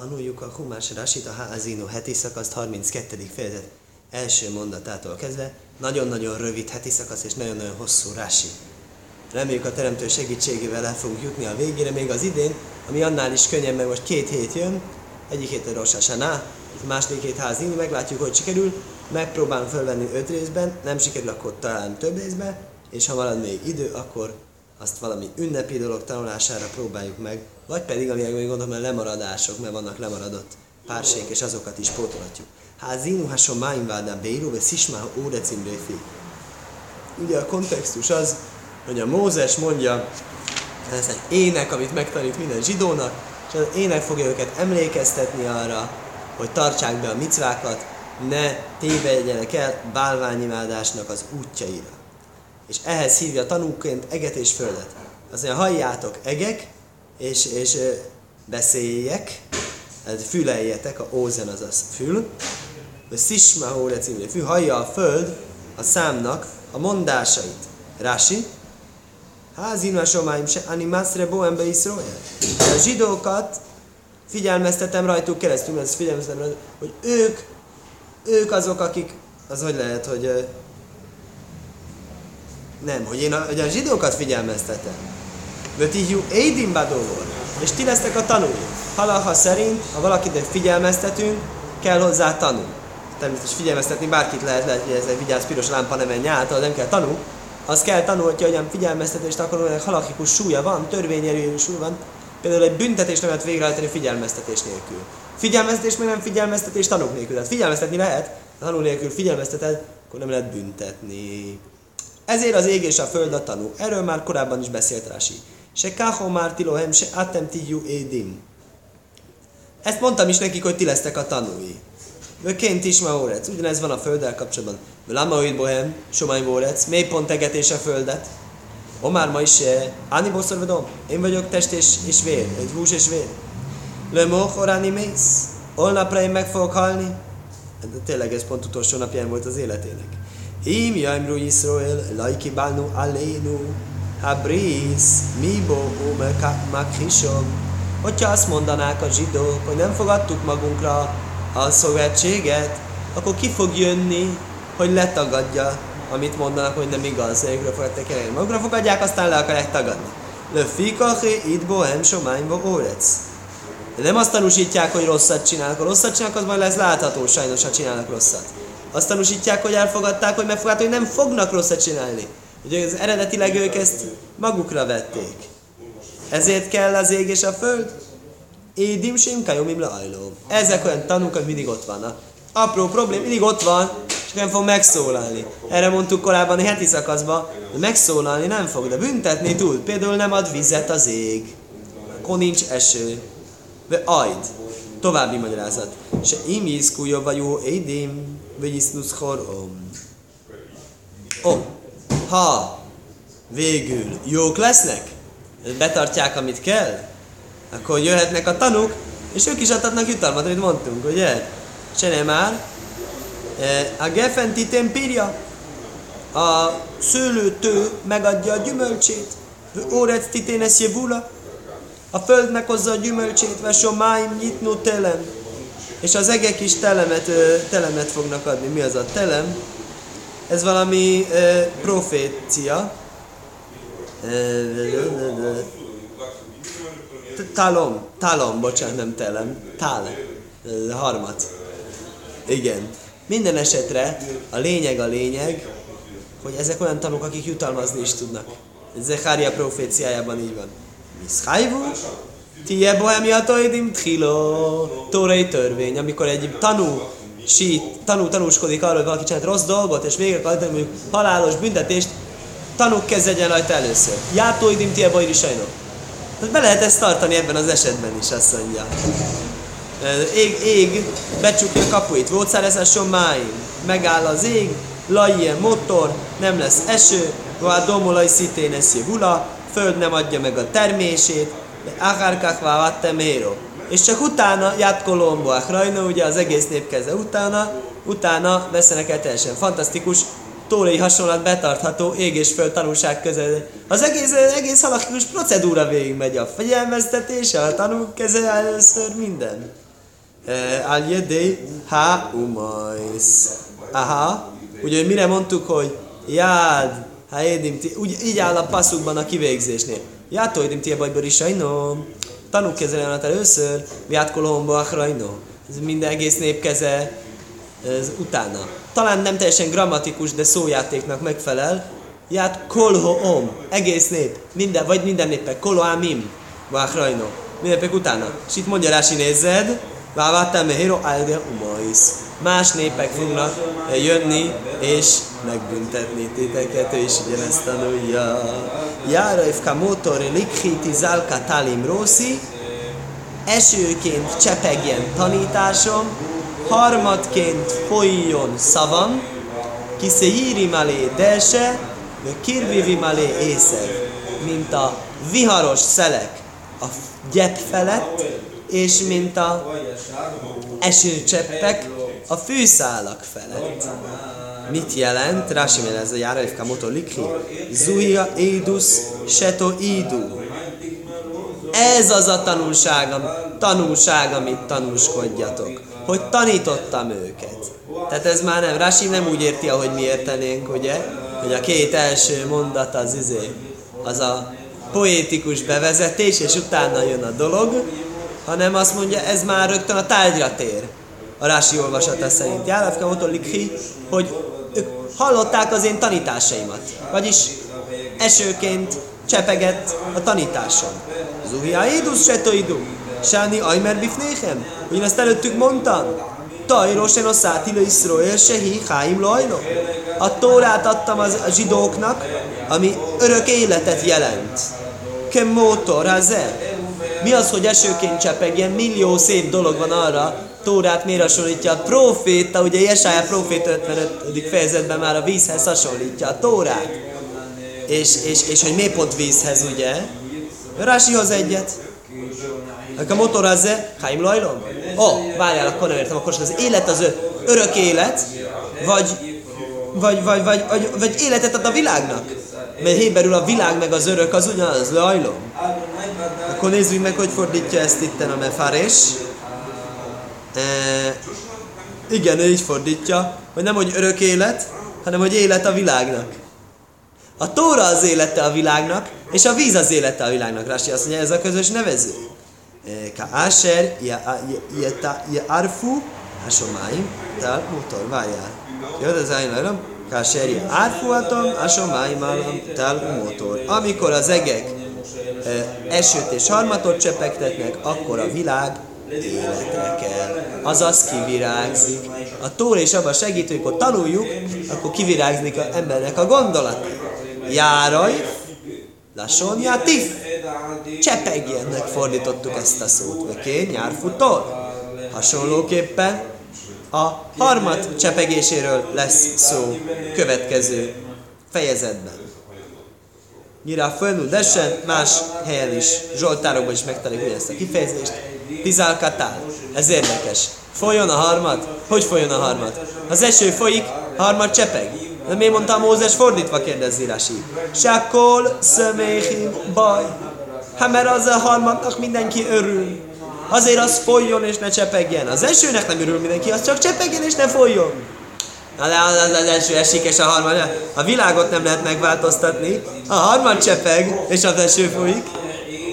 Tanuljuk a Humás Rasit, a Házino heti szakaszt, 32. fejezet első mondatától kezdve. Nagyon-nagyon rövid heti szakasz és nagyon-nagyon hosszú Rasi. Reméljük a Teremtő segítségével el fogunk jutni a végére, még az idén, ami annál is könnyebb, mert most két hét jön, egyik hét a a második hét házini, meglátjuk, hogy sikerül, megpróbálom felvenni öt részben, nem sikerül, akkor talán több részben, és ha marad még idő, akkor azt valami ünnepi dolog tanulására próbáljuk meg, vagy pedig, amilyen gondolom, mert lemaradások, mert vannak lemaradott pársék, és azokat is pótolhatjuk. Házinu hason máim vádá beiru, ve szismá órecim réfi. Ugye a kontextus az, hogy a Mózes mondja, ez egy ének, amit megtanít minden zsidónak, és az ének fogja őket emlékeztetni arra, hogy tartsák be a micvákat, ne tévedjenek el bálványimádásnak az útjaira. És ehhez hívja tanúként eget és földet. Mondja, halljátok egek, és, és beszéljek, hát füleljetek, a ózen az az fül, vagy szisma hóre című fű, hallja a föld a számnak a mondásait. Rási, házin somáim se animászre boembe Iszrael. A zsidókat figyelmeztetem rajtuk keresztül, ez figyelmeztetem rajtuk, hogy ők, ők azok, akik, az hogy lehet, hogy nem, hogy én a, hogy a zsidókat figyelmeztetem. Vötihjú Édim Badóvor. És ti lesztek a tanulók. Halaha szerint, ha valakit figyelmeztetünk, kell hozzá tanul. Természetesen figyelmeztetni bárkit lehet, lehet, hogy ez egy vigyázz piros lámpa nem menj át, nem kell tanul. Az kell tanulni, hogy olyan figyelmeztetést akarunk, hogy halakikus súlya van, törvényerő súly van. Például egy büntetés nem lehet végrehajtani figyelmeztetés nélkül. Figyelmeztetés meg nem figyelmeztetés tanúk nélkül. Tehát figyelmeztetni lehet, tanul nélkül figyelmezteted, akkor nem lehet büntetni. Ezért az ég és a föld a tanú. Erről már korábban is beszélt Rási. Se káho már tilohem, se atem tijú édim. Ezt mondtam is nekik, hogy ti lesztek a tanúi. Vöként is ma órec. Ugyanez van a földdel kapcsolatban. Lama itt bohem, somány órec. Mély pont tegetés a földet. Omár ma is, Áni bosszorvedom. Én vagyok test és, és vér, egy hús és vér. Lömoch oráni mész. Holnapra én meg fogok halni. De tényleg ez pont utolsó napján volt az életének. Im Jaimru Yisrael, Laiki Banu Aleinu, Habris, Mibo Makrisom. Hogyha azt mondanák a zsidók, hogy nem fogadtuk magunkra a szövetséget, akkor ki fog jönni, hogy letagadja, amit mondanak, hogy nem igaz, őkről fogadták el. Magukra fogadják, aztán le akarják tagadni. Le fikaché itt bohem sományba órec. De nem azt tanúsítják, hogy rosszat csinálnak. Ha rosszat csinálnak, az majd lesz látható sajnos, ha csinálnak rosszat azt tanúsítják, hogy elfogadták, hogy megfogadták, hogy nem fognak rosszat csinálni. Ugye az eredetileg ők ezt magukra vették. Ezért kell az ég és a föld. Édim sim kajomim ajló. Ezek olyan tanúk, hogy mindig ott vannak. Apró problém, mindig ott van, és nem fog megszólalni. Erre mondtuk korábban a heti szakaszban, hogy megszólalni nem fog, de büntetni tud. Például nem ad vizet az ég. Akkor nincs eső. De ajd. További magyarázat. Se imiszkú jó édim. Vegyisznus chorom. Ó, oh, ha végül jók lesznek, betartják, amit kell, akkor jöhetnek a tanúk, és ők is adhatnak jutalmat, amit mondtunk, ugye? Se nem már. E, a gefenti tempírja, a szőlőtő megadja a gyümölcsét, órec titénes jevula, a föld meghozza a gyümölcsét, vesomáim nyitnó telen, és az egek is telemet, telemet fognak adni. Mi az a telem? Ez valami uh, profécia. Talom, talom, bocsánat, nem telem. Tál, harmat. Igen. Minden esetre a lényeg a lényeg, hogy ezek olyan tanúk, akik jutalmazni is tudnak. Zecharia proféciájában így van. Miszhájvú, Tie bohemiatoidim tchilo, tórai törvény, amikor egy tanú sít, tanú tanúskodik arról, hogy valaki csinált rossz dolgot, és végre akar mondjuk halálos büntetést, tanúk kezdjen rajta először. Játóidim tie bajri sajnó. Tehát be lehet ezt tartani ebben az esetben is, azt mondja. Ég, ég, becsukja a kapuit, a máim, megáll az ég, lajíje motor, nem lesz eső, vá domolaj sziténes vula, föld nem adja meg a termését, Akárkák vávatteméro. És csak utána ját Kolombo Achrajna, ugye az egész nép keze utána, utána veszenek el teljesen fantasztikus, tórai hasonlat betartható ég és föld tanulság közel. Az egész, egész halakikus procedúra végig megy a fegyelmeztetés, a tanúk keze először, minden. Eh, Al jedei ha umais. Aha, ugye mire mondtuk, hogy jád, ha édim, úgy, így áll a passzukban a kivégzésnél. Játó édim ti bajbor is Tanulj kezeljen először, viát kolomba achrajno. Ez minden egész nép keze ez utána. Talán nem teljesen grammatikus, de szójátéknak megfelel. Ját kolho om, egész nép, minden, vagy minden népek, kolho amim. Minden népek utána. És itt mondja Rási nézed, Vávatám mehiro alde umais. Más népek fognak jönni és megbüntetni titeket, ő is ugyanezt tanulja. Jára ifka motor likhiti zálka talim rossi, esőként csepegjen tanításom, harmadként folyjon szavam, kiszehíri malé delse, kirvivi malé észev, mint a viharos szelek a gyep felett, és mint a esőcseppek a fűszálak felett. Mit jelent? Rási ez a jára, Ifka Moto Likhi. Zuhia Édus Seto Idu. Ez az a tanulság, tanulság, amit tanúskodjatok. Hogy tanítottam őket. Tehát ez már nem, Rási nem úgy érti, ahogy mi értenénk, ugye? Hogy a két első mondat az izé, az a poétikus bevezetés, és utána jön a dolog, hanem azt mondja, ez már rögtön a tárgyra tér. A Rási olvasata szerint. Jálevka Otolikhi, hogy ők hallották az én tanításaimat. Vagyis esőként csepegett a tanításom. Zuhia édus setoidu. Sáni ajmer bifnéhem. Hogy én ezt előttük mondtam. Tajrosen a szátila Iszroel sehi háim lajno. A tórát adtam az a zsidóknak, ami örök életet jelent. Kemótor, hazer. Mi az, hogy esőként csepegjen? Millió szép dolog van arra, Tórát miért hasonlítja a proféta, ugye Jesája proféta 55. fejezetben már a vízhez hasonlítja a Tórát. És, és, és hogy miért pont vízhez, ugye? hoz egyet. A motor az Haim Lajlom? Ó, oh, várjál, akkor nem értem, akkor az élet az örök élet, vagy, vagy, vagy, vagy, vagy, vagy életet ad a világnak. Mert héberül a világ meg az örök az ugyanaz, lajlom. Akkor nézzük meg, hogy fordítja ezt itten a mefarés. E, igen, ő így fordítja, hogy nem, hogy örök élet, hanem, hogy élet a világnak. A tóra az élete a világnak, és a víz az élete a világnak. Rási azt mondja, ez a közös nevező. Je arfu, Hasomáim, tal motor, várjál. Jó, ez álljon, Kasher je arfu atom, állam, tal motor. Amikor az egek esőt és harmatot csepegtetnek, akkor a világ kell. Azaz kivirágzik. A Tóra és abban segít, akkor tanuljuk, akkor kivirágzik az embernek a gondolat. Járaj, lassan játif. Csepegjennek fordítottuk ezt a szót. Oké, okay? nyárfutó. Hasonlóképpen a harmad csepegéséről lesz szó következő fejezetben. Mire fölnül desen, más helyen is, Zsoltárokban is megtaláljuk ezt a kifejezést. Tizálkatál. Ez érdekes. Folyjon a harmad? Hogy folyjon a harmad? Az eső folyik, harmad csepeg. De miért mondta Mózes fordítva kérdezi Rási? Sákol szöméhim baj. Hát mert az a harmadnak mindenki örül. Azért az folyjon és ne csepegjen. Az esőnek nem örül mindenki, az csak csepegjen és ne folyjon. Na de az, az első esik, és a harmad, a világot nem lehet megváltoztatni, a harmad csepeg, és az eső folyik,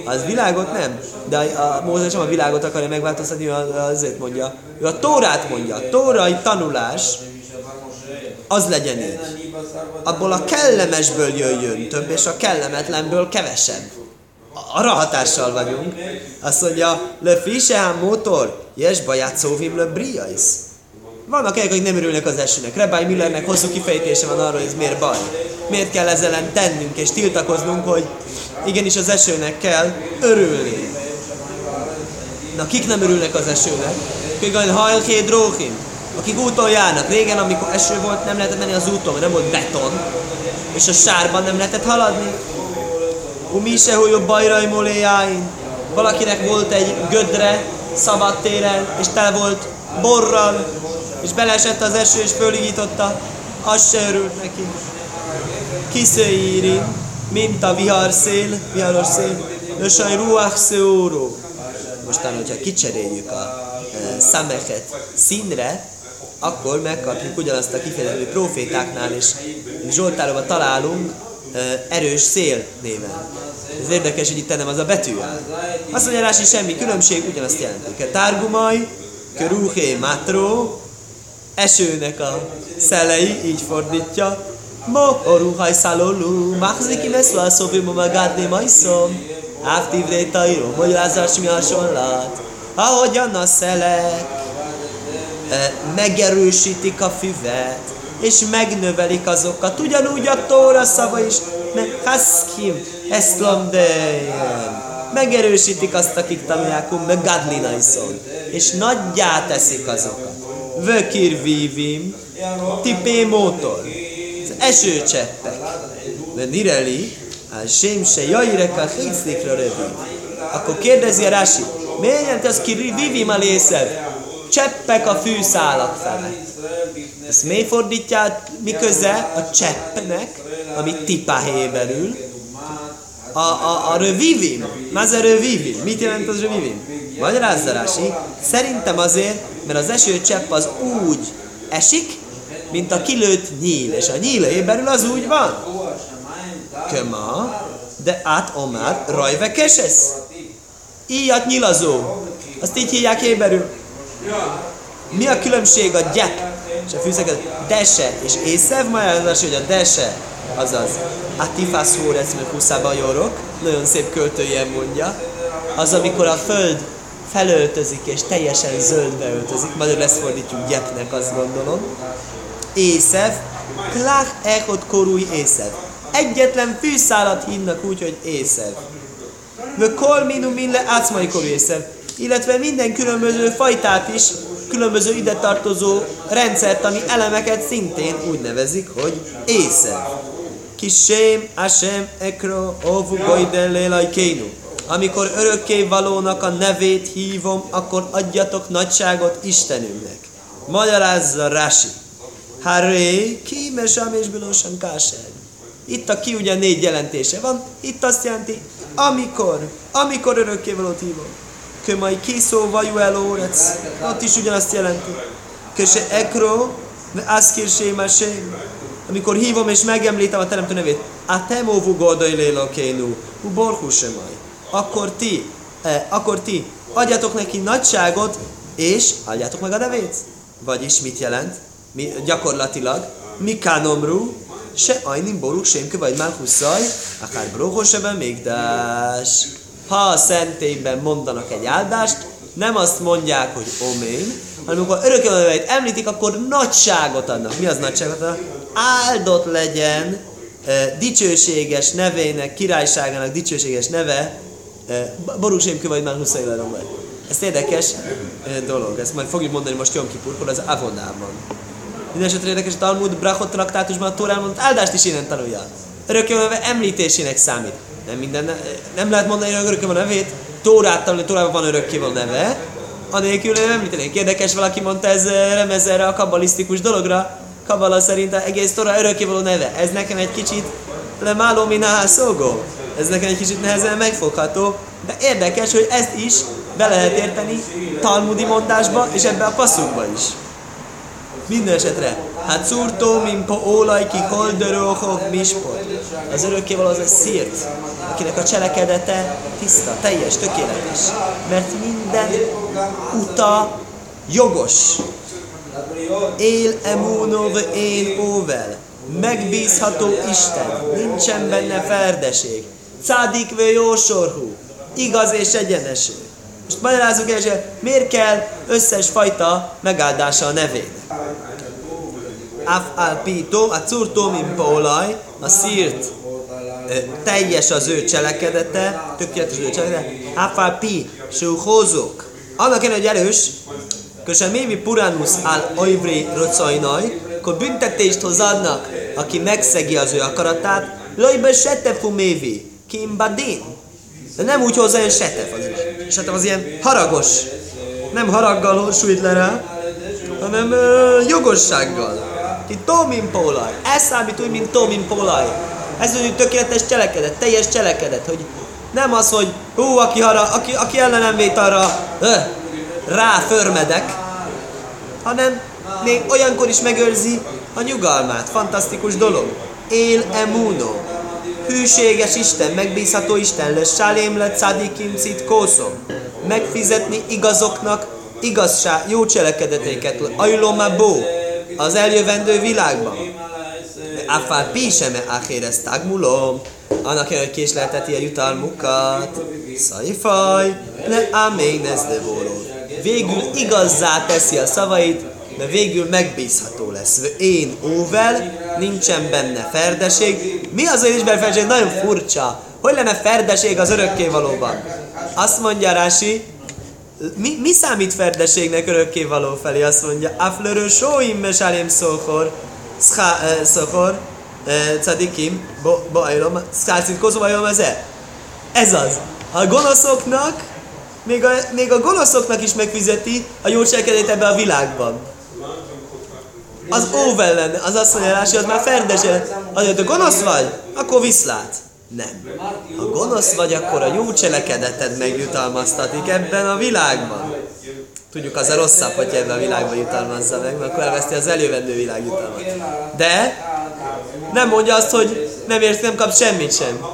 az világot nem. De a, a Mózes nem a világot akarja megváltoztatni, azért mondja. Ő a Tórát mondja. A tórai tanulás az legyen így. Abból a kellemesből jöjjön több, és a kellemetlenből kevesebb. Arra hatással vagyunk. Azt mondja, le fise motor, jes baját szóvim le briais. Vannak olyanok, akik nem örülnek az esőnek. Rebály Millernek hosszú kifejtése van arról, hogy ez miért baj. Miért kell ezzel ellen tennünk és tiltakoznunk, hogy igenis az esőnek kell örülni. Na, kik nem örülnek az esőnek? Például hajlké dróhim, akik úton járnak. Régen, amikor eső volt, nem lehetett menni az úton, nem volt beton, és a sárban nem lehetett haladni. Umi se jobb bajrai moléjáin. Valakinek volt egy gödre szabadtéren, és tele volt borral, és beleesett az eső, és fölígította, az se örült neki. Kiszőíri, mint a vihar szél, viharos szél, Nösaj ruach szőóró. mostan, hogyha kicseréljük a e, számeket színre, akkor megkapjuk ugyanazt a kifejezést, profétáknál és Zsoltárokban találunk e, erős szél néven. Ez érdekes, hogy itt nem az a betű áll. Azt mondja Rási, semmi különbség, ugyanazt jelenti. Tárgumaj, körúhé, matró, esőnek a szelei, így fordítja. Mo, oruhaj szalolú, machziki meszvá, szóvi magádni majszom. Ávtivre tajró, magyarázás mi hasonlat. Ahogyan a szelek megerősítik a füvet, és megnövelik azokat. Ugyanúgy a Tóra szava is, ne, haszkim, ezt megerősítik azt, akik tanulják, meg gadlinajszon, és nagyjá teszik azokat. Vökir vívim, tipé motor, az esőcseppek. De nireli, a sem se jaireka hiszlikra rövid. Akkor kérdezi a Rási, miért jelent az ki vivim a lészed? Cseppek a fűszálak fele. Ezt miért fordítják, mi köze a cseppnek, ami tipáhéjében ül, a, a, a rövivim. Máz a rövivim. Mit jelent az rövivim? Magyarázza Rási. Szerintem azért, mert az esőcsepp az úgy esik, mint a kilőtt nyíl, és a nyíl éberül az úgy van. Köma, de át omár rajve kesesz. Íjat nyilazó. Azt így hívják éberül. Mi a különbség a gyep és a fűszeket? Dese és észev, majd az, hogy a dese, azaz Atifász Hórec, mert huszába jorok, nagyon szép költő ilyen mondja, az amikor a föld felöltözik és teljesen zöldbe öltözik, magyarul ezt fordítjuk gyepnek, azt gondolom. Észev, klach echot korúj észev. Egyetlen fűszálat hívnak úgy, hogy észev. Vö kol minu min le átszmai korúj észev. Illetve minden különböző fajtát is, különböző ide tartozó rendszert, ami elemeket szintén úgy nevezik, hogy észev. Kisém, Asem, Ekro, Ovu, Goidelélaj, Kénu. Amikor örökké valónak a nevét hívom, akkor adjatok nagyságot Istenünknek. Magyarázza Rási. Haré, ki mesam és bilósan kásel. Itt a ki ugye négy jelentése van, itt azt jelenti, amikor, amikor örökkévalót hívom. Kömai kiszó vajú elórec, ott is ugyanazt jelenti. Köse ekro, aszkir séma sém. Amikor hívom és megemlítem a teremtő nevét, a temóvu goldai lélokénu, u borhusemaj. Akkor ti, eh, akkor ti adjatok neki nagyságot, és adjátok meg a nevét. Vagyis mit jelent? Mi, gyakorlatilag, mikánomru, se ajnim boruk sémke vagy már huszaj, akár brohoseben mégdás. Ha a szentélyben mondanak egy áldást, nem azt mondják, hogy omén, hanem amikor örökkévalóveit említik, akkor nagyságot adnak. Mi az nagyságot adnak? Áldott legyen e, dicsőséges nevének, királyságának dicsőséges neve, e, Borúsém vagy már 20 Ez érdekes e, dolog, ezt majd fogjuk mondani most Jom Kipurkor, az Avonában. Minden esetre érdekes, a Talmud Brachot traktátusban a Tórán mondott, áldást is innen tanulja. Örökkévaló említésének számít. Nem minden, nem lehet mondani, hogy örökkévaló nevét, Tórát tanulni, Tórában van örökkévaló neve, anélkül nem említenék. Érdekes, valaki mondta ez remez erre a kabbalisztikus dologra. Kabbala szerint egész Tora örökkévaló neve. Ez nekem egy kicsit lemáló minahá szolgó. Ez nekem egy kicsit nehezen megfogható, de érdekes, hogy ezt is be lehet érteni talmudi mondásba, és ebbe a passzukba is. Minden esetre, hát szurtó, mimpo, ólaj, ki, holdörőhok, mispot. Az örökkévaló az a szírt, akinek a cselekedete tiszta, teljes, tökéletes. Mert minden uta jogos. Él emunov én óvel. Megbízható Isten. Nincsen benne ferdeség. Cádik vő jósorhú. Igaz és egyeneső. Most magyarázzuk el, hogy miért kell összes fajta megáldása a nevének. Af alpito, a curtó, mint paulaj, a szírt teljes az ő cselekedete, tökéletes az ő cselekedete, afalpi, hozok. Annak ellenére, hogy erős, kösen mévi puranus al oivri rocajnaj, akkor büntetést hoz annak, aki megszegi az ő akaratát, lojbe setefu mévi, kimbadin. De nem úgy hozzá, hogy setef az is. Setef az ilyen haragos. Nem haraggal sújt le rá, hanem ö, jogossággal. Ki tomin polaj. Ez számít úgy, mint tomin polaj. Ez az tökéletes cselekedet, teljes cselekedet, hogy Nem az, hogy hú, aki, hara, aki, aki ellenem vét arra, öh, rá förmedek, hanem még olyankor is megőrzi a nyugalmát. Fantasztikus dolog. Él emuno. Hűséges Isten, megbízható Isten lesz. Sálém le cadikim cit kószom. Megfizetni igazoknak igazság, jó cselekedeteiket. Ajloma bó. Az eljövendő világban. Afár piseme áhérez tagmulom. Annak hogy késlelteti a jutalmukat. Szajfaj, le de Végül igazzá teszi a szavait, de végül megbízható lesz. Én óvel, nincsen benne ferdeség. Mi az, hogy nincs benne ferdeség? Nagyon furcsa. Hogy lenne ferdeség az örökké valóban? Azt mondja Rási, mi, mi számít ferdeségnek örökké való felé? Azt mondja, aflörő sóim mesálém szókor, szókor, cadikim, bajlom, szkálcint kozóvajlom ez Ez az. A gonoszoknak, még a, még a gonoszoknak is megfizeti a jó ebbe a világban az óvel lenne, az azt mondja, hogy az már ferdes, azért, ha gonosz vagy, akkor viszlát. Nem. Ha gonosz vagy, akkor a jó cselekedeted megjutalmaztatik ebben a világban. Tudjuk, az a rosszabb, hogy ebben a világban jutalmazza meg, mert akkor elveszti az elővendő világ jutalmat. De nem mondja azt, hogy nem érsz, nem kap semmit sem.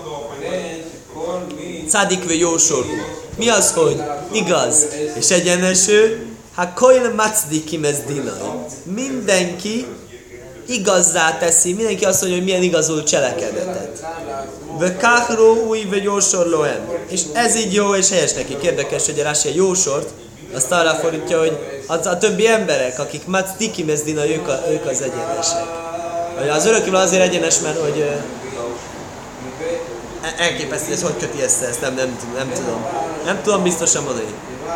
Szádikvő jósorú. Mi az, hogy igaz és egyeneső, Hakoil macdikim ez dinai. Mindenki igazzá teszi, mindenki azt mondja, hogy milyen igazul cselekedetet. Vekachro új vagy jósor lohem. És ez így jó és helyes neki. Érdekes, hogy a Rási a jósort, azt arra fordítja, hogy az a többi emberek, akik macdikim ez dinai, ők, a, ők az egyenesek. Az örökkével azért egyenes, mert hogy e- elképesztő, hogy hogy köti ezt, ezt nem, nem, nem tudom. Nem tudom biztosan mondani.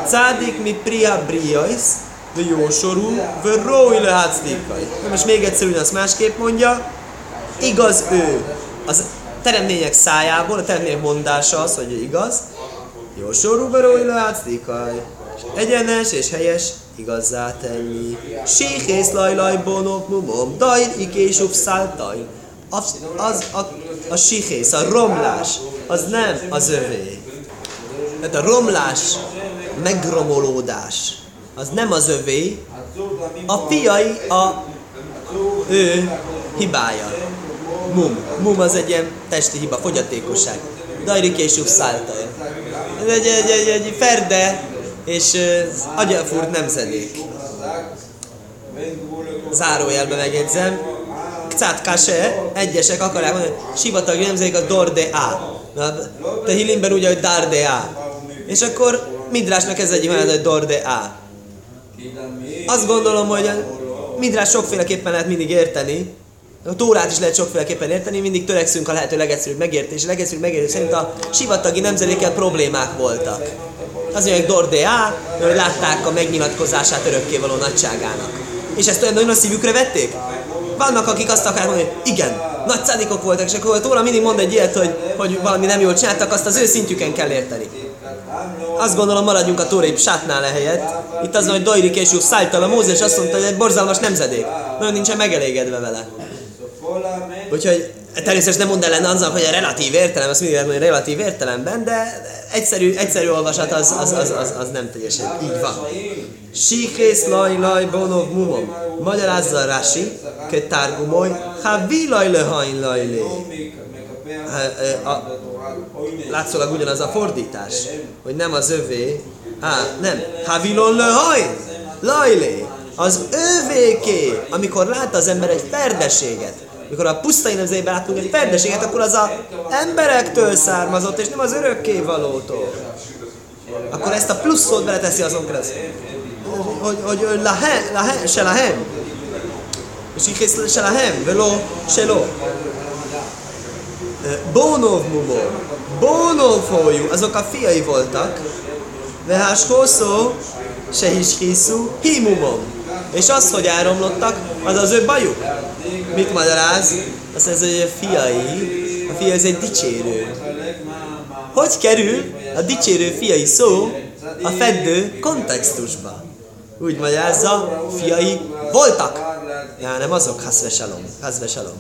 Cádik mi priha briais, de jósorú, vő rói lehácdikai. Most még egyszer ugyanazt másképp mondja, igaz ő. Az teremtmények szájából, a teremtmények mondása az, hogy igaz, jósorú, vő rói lehácdikai. Egyenes és helyes igazzá tenni. Séhész lajlaj bonok mumom, dajr ikésuf száltaj. Az, az a, a sihész, a romlás, az nem az övé. Tehát a romlás megromolódás, az nem az övé, a fiai a ő hibája. Mum. Mum az egy ilyen testi hiba, fogyatékosság. Dajrik és szálta. Ez egy, egy, egy, egy ferde és agyafúrt nemzedék. Zárójelben megjegyzem. Kcát egyesek akarják mondani, sivatag nemzedék a dorde a. Te Hilimben úgy, hogy darde a. És akkor Midrásnak ez egyik olyan, hogy Dorde A. Azt gondolom, hogy a Midrás sokféleképpen lehet mindig érteni, a Tórát is lehet sokféleképpen érteni, mindig törekszünk a lehető legegyszerűbb megértés, és legegyszerűbb megértés szerint a sivatagi nemzedékkel problémák voltak. Az mondják Dorde A, hogy látták a megnyilatkozását örökkévaló nagyságának. És ezt olyan nagyon a szívükre vették? Vannak, akik azt akarják mondani, hogy igen, nagy szádikok voltak, és akkor a Tóra mindig mond egy ilyet, hogy, hogy valami nem jól csináltak, azt az ő szintjüken kell érteni. Azt gondolom, maradjunk a Tórai sátnál helyett. Itt az, hogy Dojri később szálltal a Mózes azt mondta, hogy egy borzalmas nemzedék. Nagyon nincsen megelégedve vele. Úgyhogy természetesen nem mond ellen azzal, hogy a relatív értelem, azt mindig mondani relatív értelemben, de egyszerű, egyszerű olvasat az, az, az, az, az nem teljesen így van. Síkész laj laj bonov mumom. Magyarázza a Rási, ke tárgumoly, ha vilaj lehajn laj lé. Látszólag ugyanaz a fordítás, hogy nem az övé, á, nem, havilon lehajn, lajlé, az övéké, amikor lát az ember egy ferdeséget, mikor a pusztai nemzében látunk egy ferdeséget, akkor az a emberektől származott, és nem az örökké valótól. Akkor ezt a pluszot beleteszi azon keresztül. Hogy, hogy, hogy lahem, lahem, se lahem. És így se lahem, veló, se ló. Bónov mumó. Bónov folyú, azok a fiai voltak. Vehás hosszó, se is hiszú, himumom. És az, hogy elromlottak, az az ő bajuk. Mit magyaráz? Azt mondja, hogy a fiai, a fia az egy dicsérő. Hogy kerül a dicsérő fiai szó a feddő kontextusba? Úgy magyarázza, fiai voltak. Ja, nem azok, haszvesalom, haszvesalom.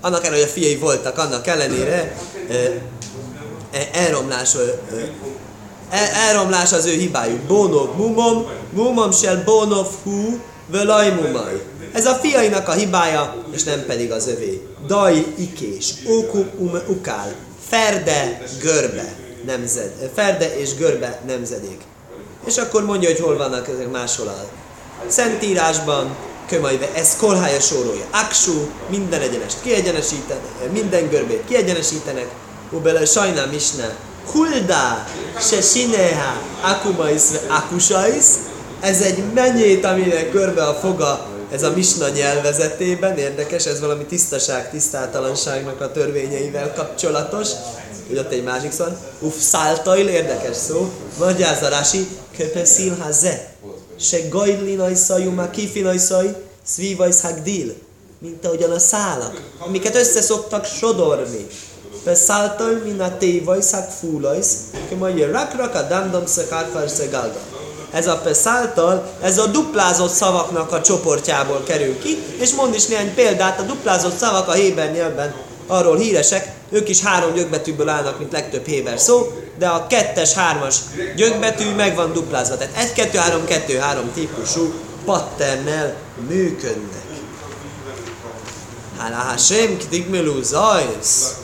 Annak ellenére, hogy a fiai voltak, annak ellenére e, elromlás, el, elromlás az ő hibájuk. Bónov mumom, mumom sel bónov hú, völaj mumaj. Ez a fiainak a hibája, és nem pedig az övé. Daj, ikés, óku, um, ukál, ferde, görbe, nemzed, ferde és görbe nemzedék. És akkor mondja, hogy hol vannak ezek máshol a Szentírásban, kömaive, ez kolhája sorolja. Aksu, minden egyenest kiegyenesítenek, minden görbét kiegyenesítenek, ubele sajnám isne, Hulda, se sineha, akumais, akusais, ez egy menyét, aminek körbe a foga ez a misna nyelvezetében, érdekes, ez valami tisztaság, tisztátalanságnak a törvényeivel kapcsolatos, hogy ott egy másik szó, uff, száltail, érdekes szó, magyarázási, köpeszil haze, se gajlinaj szajuma, kifinaj szaj, szvívajsz hagdil, mint ahogyan a szálak, amiket össze szoktak sodorni. Beszáltal, mint a tévajsz, hagfúlajsz, kömajja rak rak a dandam szekárfár szegalga. Ez a peszáltal, ez a duplázott szavaknak a csoportjából kerül ki, és mond is néhány példát, a duplázott szavak a héber nyelvben arról híresek, ők is három gyökbetűből állnak, mint legtöbb héber szó, de a kettes, hármas gyökbetű meg van duplázva. Tehát egy, kettő, három, kettő, három típusú patternel működnek. Hála Hashem, kdigmelú zajsz,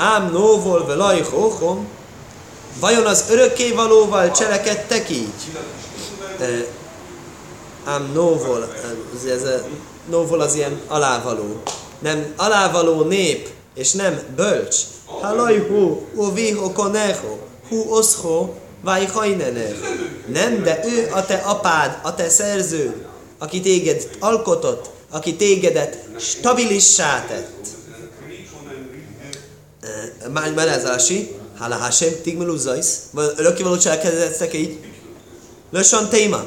ám nóvol velaj hóhom, vajon az örökkévalóval cselekedtek így? ám nóvol, ez, a, nóvol az ilyen alávaló. Nem alávaló nép, és nem bölcs. Halaj hu, viho koneho, hu oszho, vaj Nem, de ő a te apád, a te szerződ, aki téged alkotott, aki tégedet stabilissá tett. Már Rási, hála Hashem, tigmelú zajsz, örökkévaló cselekedettek így, Lösan téma.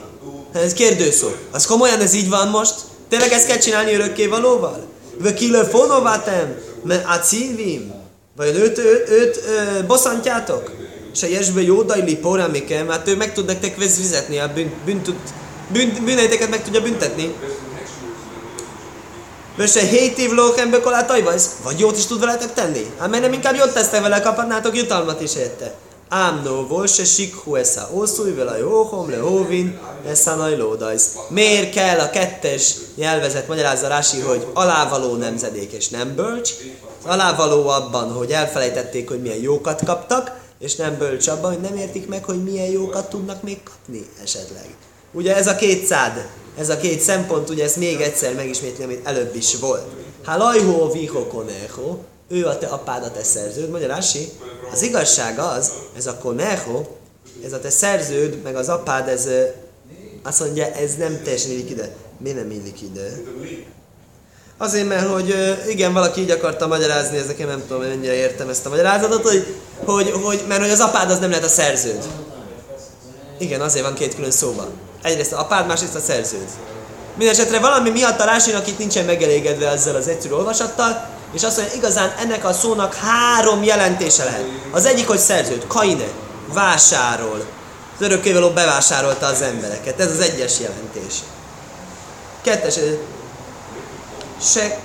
Ez kérdőszó. Az komolyan ez így van most? Tényleg ezt kell csinálni örökké valóval? Vagy kilöfonovátem, mert a cívim? Vagy őt, őt, őt ö, bosszantjátok? Se jesbe jó dajli poramikem, mert ő meg tud nektek fizetni, a bűn, bűn, tud, bűn, bűneiteket meg tudja büntetni. Vagy se hét év lókembe kolátajvajsz? Vagy jót is tud veletek tenni? Hát mert nem inkább jót tesztek vele, kaphatnátok jutalmat is érte. Ám no se sikhu esza oszúj vele jóhom le hóvin esza lódajsz. Miért kell a kettes nyelvezet magyarázza Rási, hogy alávaló nemzedék és nem bölcs? Alávaló abban, hogy elfelejtették, hogy milyen jókat kaptak, és nem bölcs abban, hogy nem értik meg, hogy milyen jókat tudnak még kapni esetleg. Ugye ez a két szád, ez a két szempont, ugye ez még egyszer megismétli, amit előbb is volt. lajhó viho koneho, ő a te apád, a te szerződ. Magyarási, az igazság az, ez a koneho, ez a te szerződ, meg az apád, ez azt mondja, ez nem teljesen illik ide. Miért nem illik ide? Azért, mert hogy igen, valaki így akarta magyarázni, ezeket nem tudom, mennyire értem ezt a magyarázatot, hogy, hogy, hogy, mert hogy az apád az nem lehet a szerződ. Igen, azért van két külön szóban. Egyrészt a apád, másrészt a szerződ. Mindenesetre valami miatt a Rásinak itt nincsen megelégedve ezzel az egyszerű olvasattal, és azt mondja, igazán ennek a szónak három jelentése lehet. Az egyik, hogy szerződ, kaine, vásárol. Az örökkévaló bevásárolta az embereket. Ez az egyes jelentés. Kettes, se...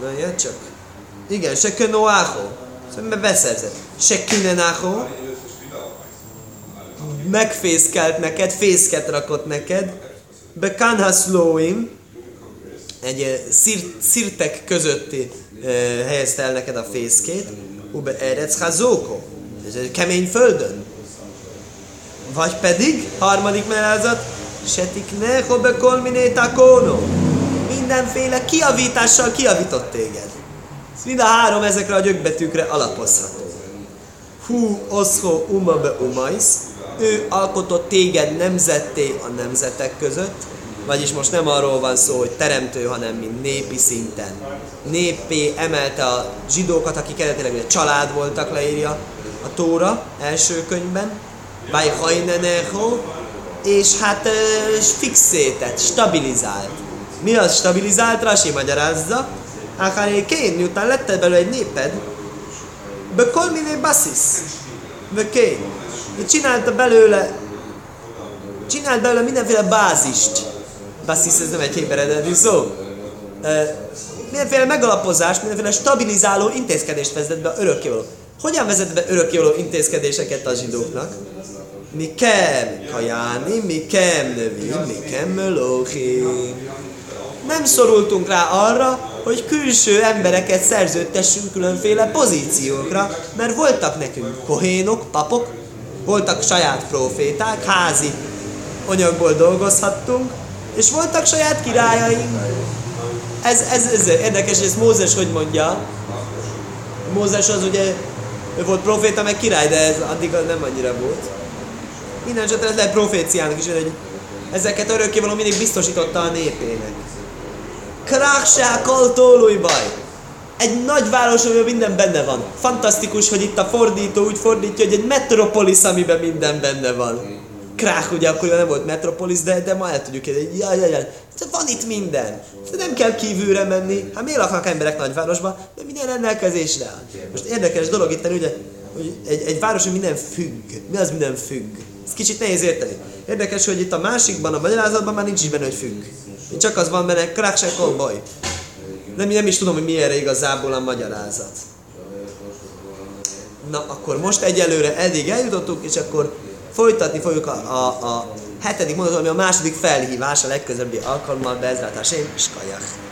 Na, jön csak. Igen, se könoáho. Szóval beszerzett. Se kinenáho. Megfészkelt neked, fészket rakott neked. Be kanhaszlóim egy szir, szirtek közötti e, helyezte el neked a fészkét, ube erec hazóko, ez egy kemény földön. Vagy pedig, harmadik mellázat, setik neho be kolminé takóno, mindenféle kiavítással kiavított téged. Ez mind a három ezekre a gyökbetűkre alapozható. Hú, oszho, uma be umaisz, ő alkotott téged nemzetté a nemzetek között, vagyis most nem arról van szó, hogy teremtő, hanem mint népi szinten. Népé emelte a zsidókat, akik eredetileg egy család voltak, leírja a Tóra első könyvben. Baj hajneneho, és hát fixétett, stabilizált. Mi az stabilizált? Rasi magyarázza. Hákánékén, miután letted belőle egy néped, Bekol miné basszisz. Bekén. Csinálta belőle csinált belőle mindenféle bázist Basszisz, ez nem egy héber eredetű szó. mindenféle megalapozás, mindenféle stabilizáló intézkedést vezetett be a örökkévaló. hogyan vezet be örökkévaló intézkedéseket a zsidóknak? Mi kem kajáni, mi kem növi, mi kem. Nem szorultunk rá arra, hogy külső embereket szerződtessünk különféle pozíciókra, mert voltak nekünk kohénok, papok, voltak saját proféták, házi anyagból dolgozhattunk, és voltak saját királyaink. Ez, ez, ez érdekes, hogy ezt Mózes hogy mondja. Mózes az ugye, ő volt proféta, meg király, de ez addig nem annyira volt. Minden esetre ez lehet proféciának is, hogy ezeket örökkévaló mindig biztosította a népének. Krachsá baj. Egy nagy város, amiben minden benne van. Fantasztikus, hogy itt a fordító úgy fordítja, hogy egy metropolis, amiben minden benne van. Krach, ugye akkor nem volt metropolis, de, de ma el tudjuk hogy jaj, jaj, jaj. Van itt minden. De nem kell kívülre menni. Hát miért laknak emberek nagyvárosba? De minden rendelkezésre áll. Most érdekes dolog itt, ugye, hogy egy, egy város, hogy minden függ. Mi az minden függ? Ez kicsit nehéz érteni. Érdekes, hogy itt a másikban, a magyarázatban már nincs is benne, hogy függ. Csak az van benne, krach baj. Nem, nem is tudom, hogy milyenre igazából a magyarázat. Na, akkor most egyelőre eddig eljutottunk, és akkor folytatni fogjuk a, a, a hetedik mondatot, ami a második felhívás a legközelebbi alkalommal, Bezrát Hashem, Skajach.